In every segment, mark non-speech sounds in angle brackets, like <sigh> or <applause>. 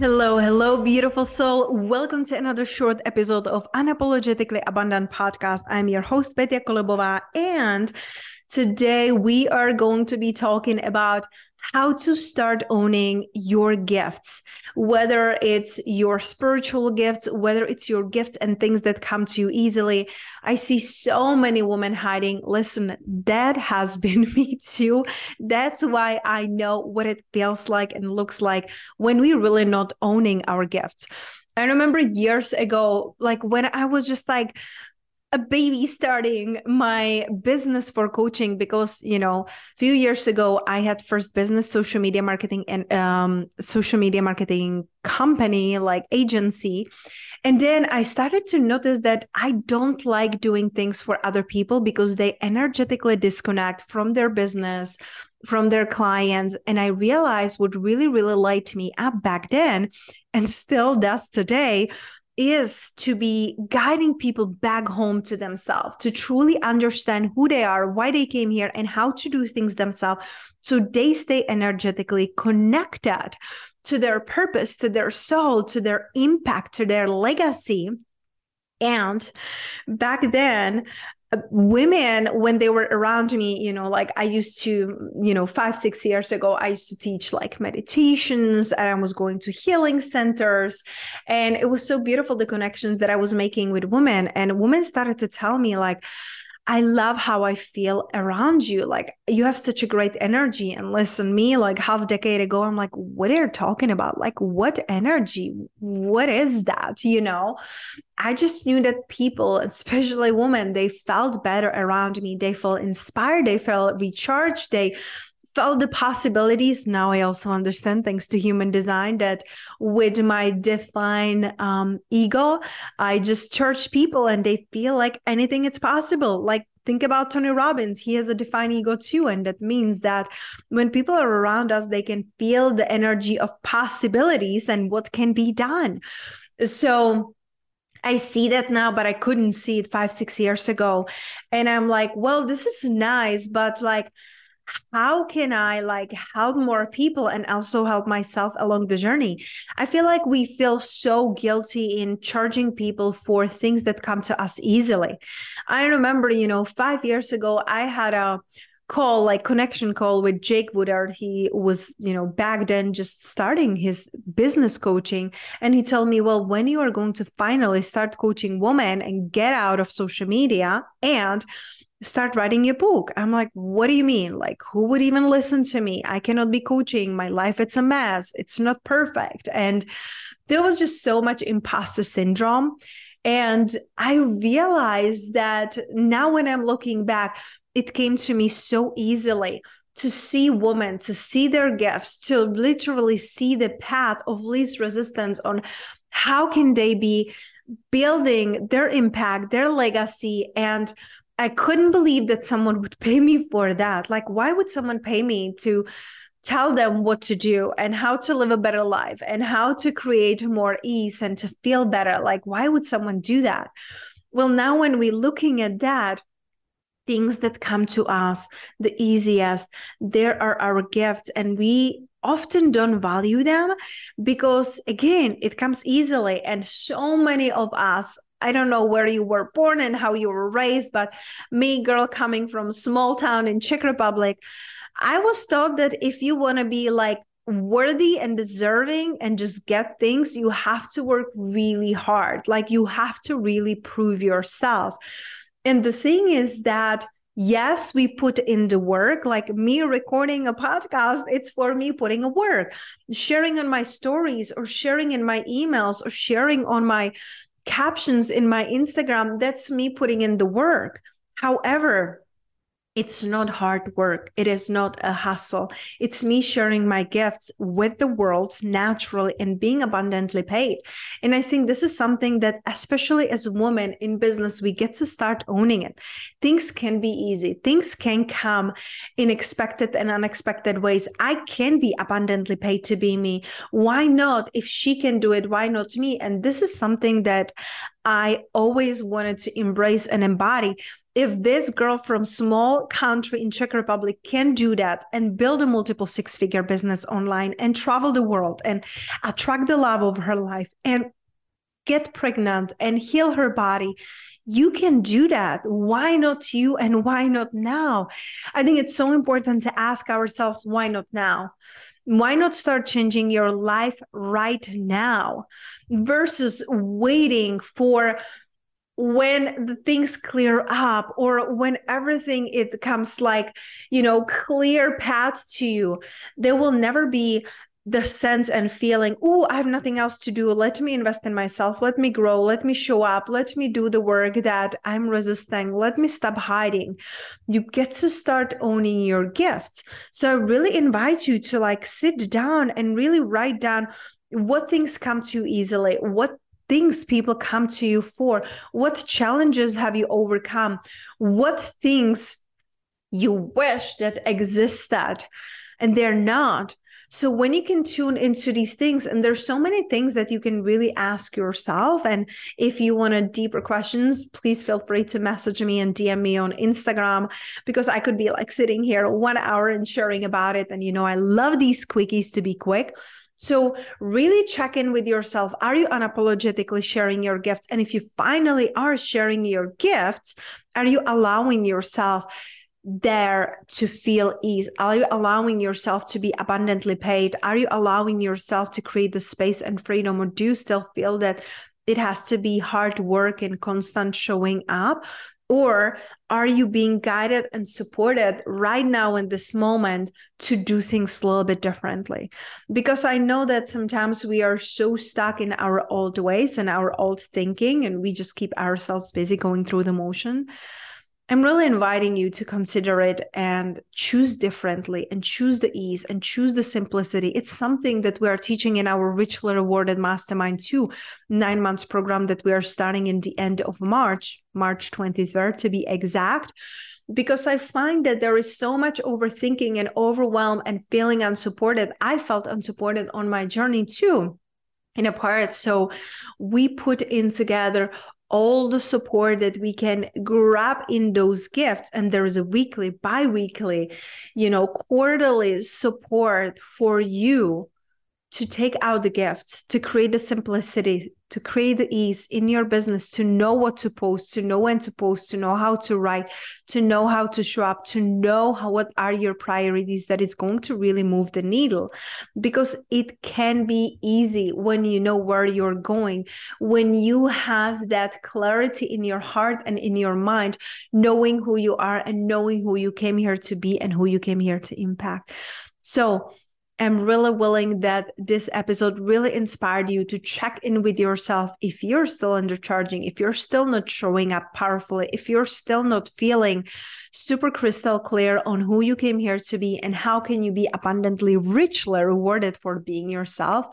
Hello, hello, beautiful soul. Welcome to another short episode of Unapologetically Abundant podcast. I'm your host, Petya Kolobova, and today we are going to be talking about how to start owning your gifts, whether it's your spiritual gifts, whether it's your gifts and things that come to you easily. I see so many women hiding. Listen, that has <laughs> been me too. That's why I know what it feels like and looks like when we're really not owning our gifts. I remember years ago, like when I was just like, a baby starting my business for coaching because you know a few years ago i had first business social media marketing and um, social media marketing company like agency. And then i started to notice that i don't like doing things for other people because they energetically disconnect from their business from their clients. And i realized what really really light me up back then and still does today is to be guiding people back home to themselves, to truly understand who they are, why they came here, and how to do things themselves so they stay energetically connected to their purpose, to their soul, to their impact, to their legacy. And back then, women when they were around me you know like i used to you know five six years ago i used to teach like meditations and i was going to healing centers. And it was so beautiful the connections that i was making with women. And women started to tell me like I love how I feel around you. Like you have such a great energy. And listen, me like half a decade ago, I'm like, what are you talking about? Like, what energy? What is that? You know, I just knew that people, especially women, they felt better around me. They felt inspired. They felt recharged. They felt the possibilities. Now I also understand, thanks to human design, that with my divine um, ego, I just charge people and they feel like anything is possible. Like think about Tony Robbins. He has a divine ego too. And that means that when people are around us, they can feel the energy of possibilities and what can be done. So, I see that now, but I couldn't see it five, six years ago. And I'm like, well, this is nice, but like, how can I like help more people and also help myself along the journey? I feel like we feel so guilty in charging people for things that come to us easily. I remember, you know, five years ago, I had a call like connection call with Jake Woodard. He was, you know, back then just starting his business coaching. And he told me, well, when you are going to finally start coaching women and get out of social media and start writing your book. I'm like, what do you mean? Like, who would even listen to me? I cannot be coaching. My life, it's a mess. It's not perfect. And there was just so much imposter syndrome. And I realized that now when I'm looking back, it came to me so easily to see women, to see their gifts, to literally see the path of least resistance on how can they be building their impact, their legacy, and I couldn't believe that someone would pay me for that. Like, why would someone pay me to tell them what to do and how to live a better life and how to create more ease and to feel better? Like, why would someone do that? Well, now when we're looking at that, things that come to us the easiest, there are our gifts, and we often don't value them because again it comes easily and so many of us I don't know where you were born and how you were raised, but me, girl, coming from small town in Czech Republic, I was taught that if you want to be like worthy and deserving and just get things, you have to work really hard. Like you have to really prove yourself. And the thing is that yes we put in the work like me recording a podcast it's for me putting a work sharing on my stories or sharing in my emails or sharing on my captions in my instagram that's me putting in the work. However it's not hard work. It is not a hustle. It's me sharing my gifts with the world naturally and being abundantly paid. And I think this is something that, especially as women in business, we get to start owning it. Things can be easy, things can come in expected and unexpected ways. I can be abundantly paid to be me. Why not? If she can do it, why not me? And this is something that I always wanted to embrace and embody if this girl from small country in czech republic can do that and build a multiple six figure business online and travel the world and attract the love of her life and get pregnant and heal her body you can do that. Why not you and why not now? I think it's so important to ask ourselves why not now? Why not start changing your life right now versus waiting for when the things clear up or when everything it comes like you know clear path to you there will never be the sense and feeling oh i have nothing else to do. Let me invest in myself. Let me grow. Let me show up. Let me do the work that i'm resisting. Let me stop hiding. You get to start owning your gifts. So i really invite you to like sit down and really write down what things come to you easily what things people come to you for? What challenges have you overcome? What things you wish that existed and they're not? So when you can tune into these things, and there's so many things that you can really ask yourself. And if you want a deeper questions, please feel free to message me and DM me on Instagram because I could be like sitting here one hour and sharing about it. And you know, I love these quickies to be quick. So, really check in with yourself. Are you unapologetically sharing your gifts? And if you finally are sharing your gifts, are you allowing yourself there to feel ease? Are you allowing yourself to be abundantly paid? Are you allowing yourself to create the space and freedom? Or do you still feel that it has to be hard work and constant showing up? Or are you being guided and supported right now in this moment to do things a little bit differently? Because I know that sometimes we are so stuck in our old ways and our old thinking, and we just keep ourselves busy going through the motion I'm really inviting you to consider it and choose differently and choose the ease and choose the simplicity. It's something that we are teaching in our richly rewarded mastermind two nine months program that we are starting in the end of March, March 23rd to be exact. Because I find that there is so much overthinking and overwhelm and feeling unsupported. I felt unsupported on my journey too in a part. So we put in together all the support that we can grab in those gifts. And there is a weekly bi-weekly you know quarterly support for you to take out the gifts, to create the simplicity, to create the ease in your business, to know what to post, to know when to post, to know how to write, to know how to show up, to know how what are your priorities that is going to really move the needle. Because it can be easy when you know where you're going, when you have that clarity in your heart and in your mind, knowing who you are and knowing who you came here to be and who you came here to impact. So am really willing that this episode really inspired you to check in with yourself if you're still undercharging, if you're still not showing up powerfully, if you're still not feeling super crystal clear on who you came here to be and how can you be abundantly richly rewarded for being yourself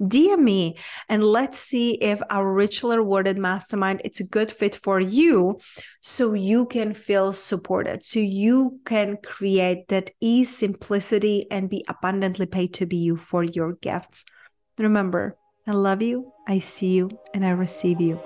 dm me and let's see if our richly rewarded mastermind it's a good fit for you so you can feel supported so you can create that ease simplicity and be abundantly paid to be you for your gifts. Remember i love you i see you and i receive you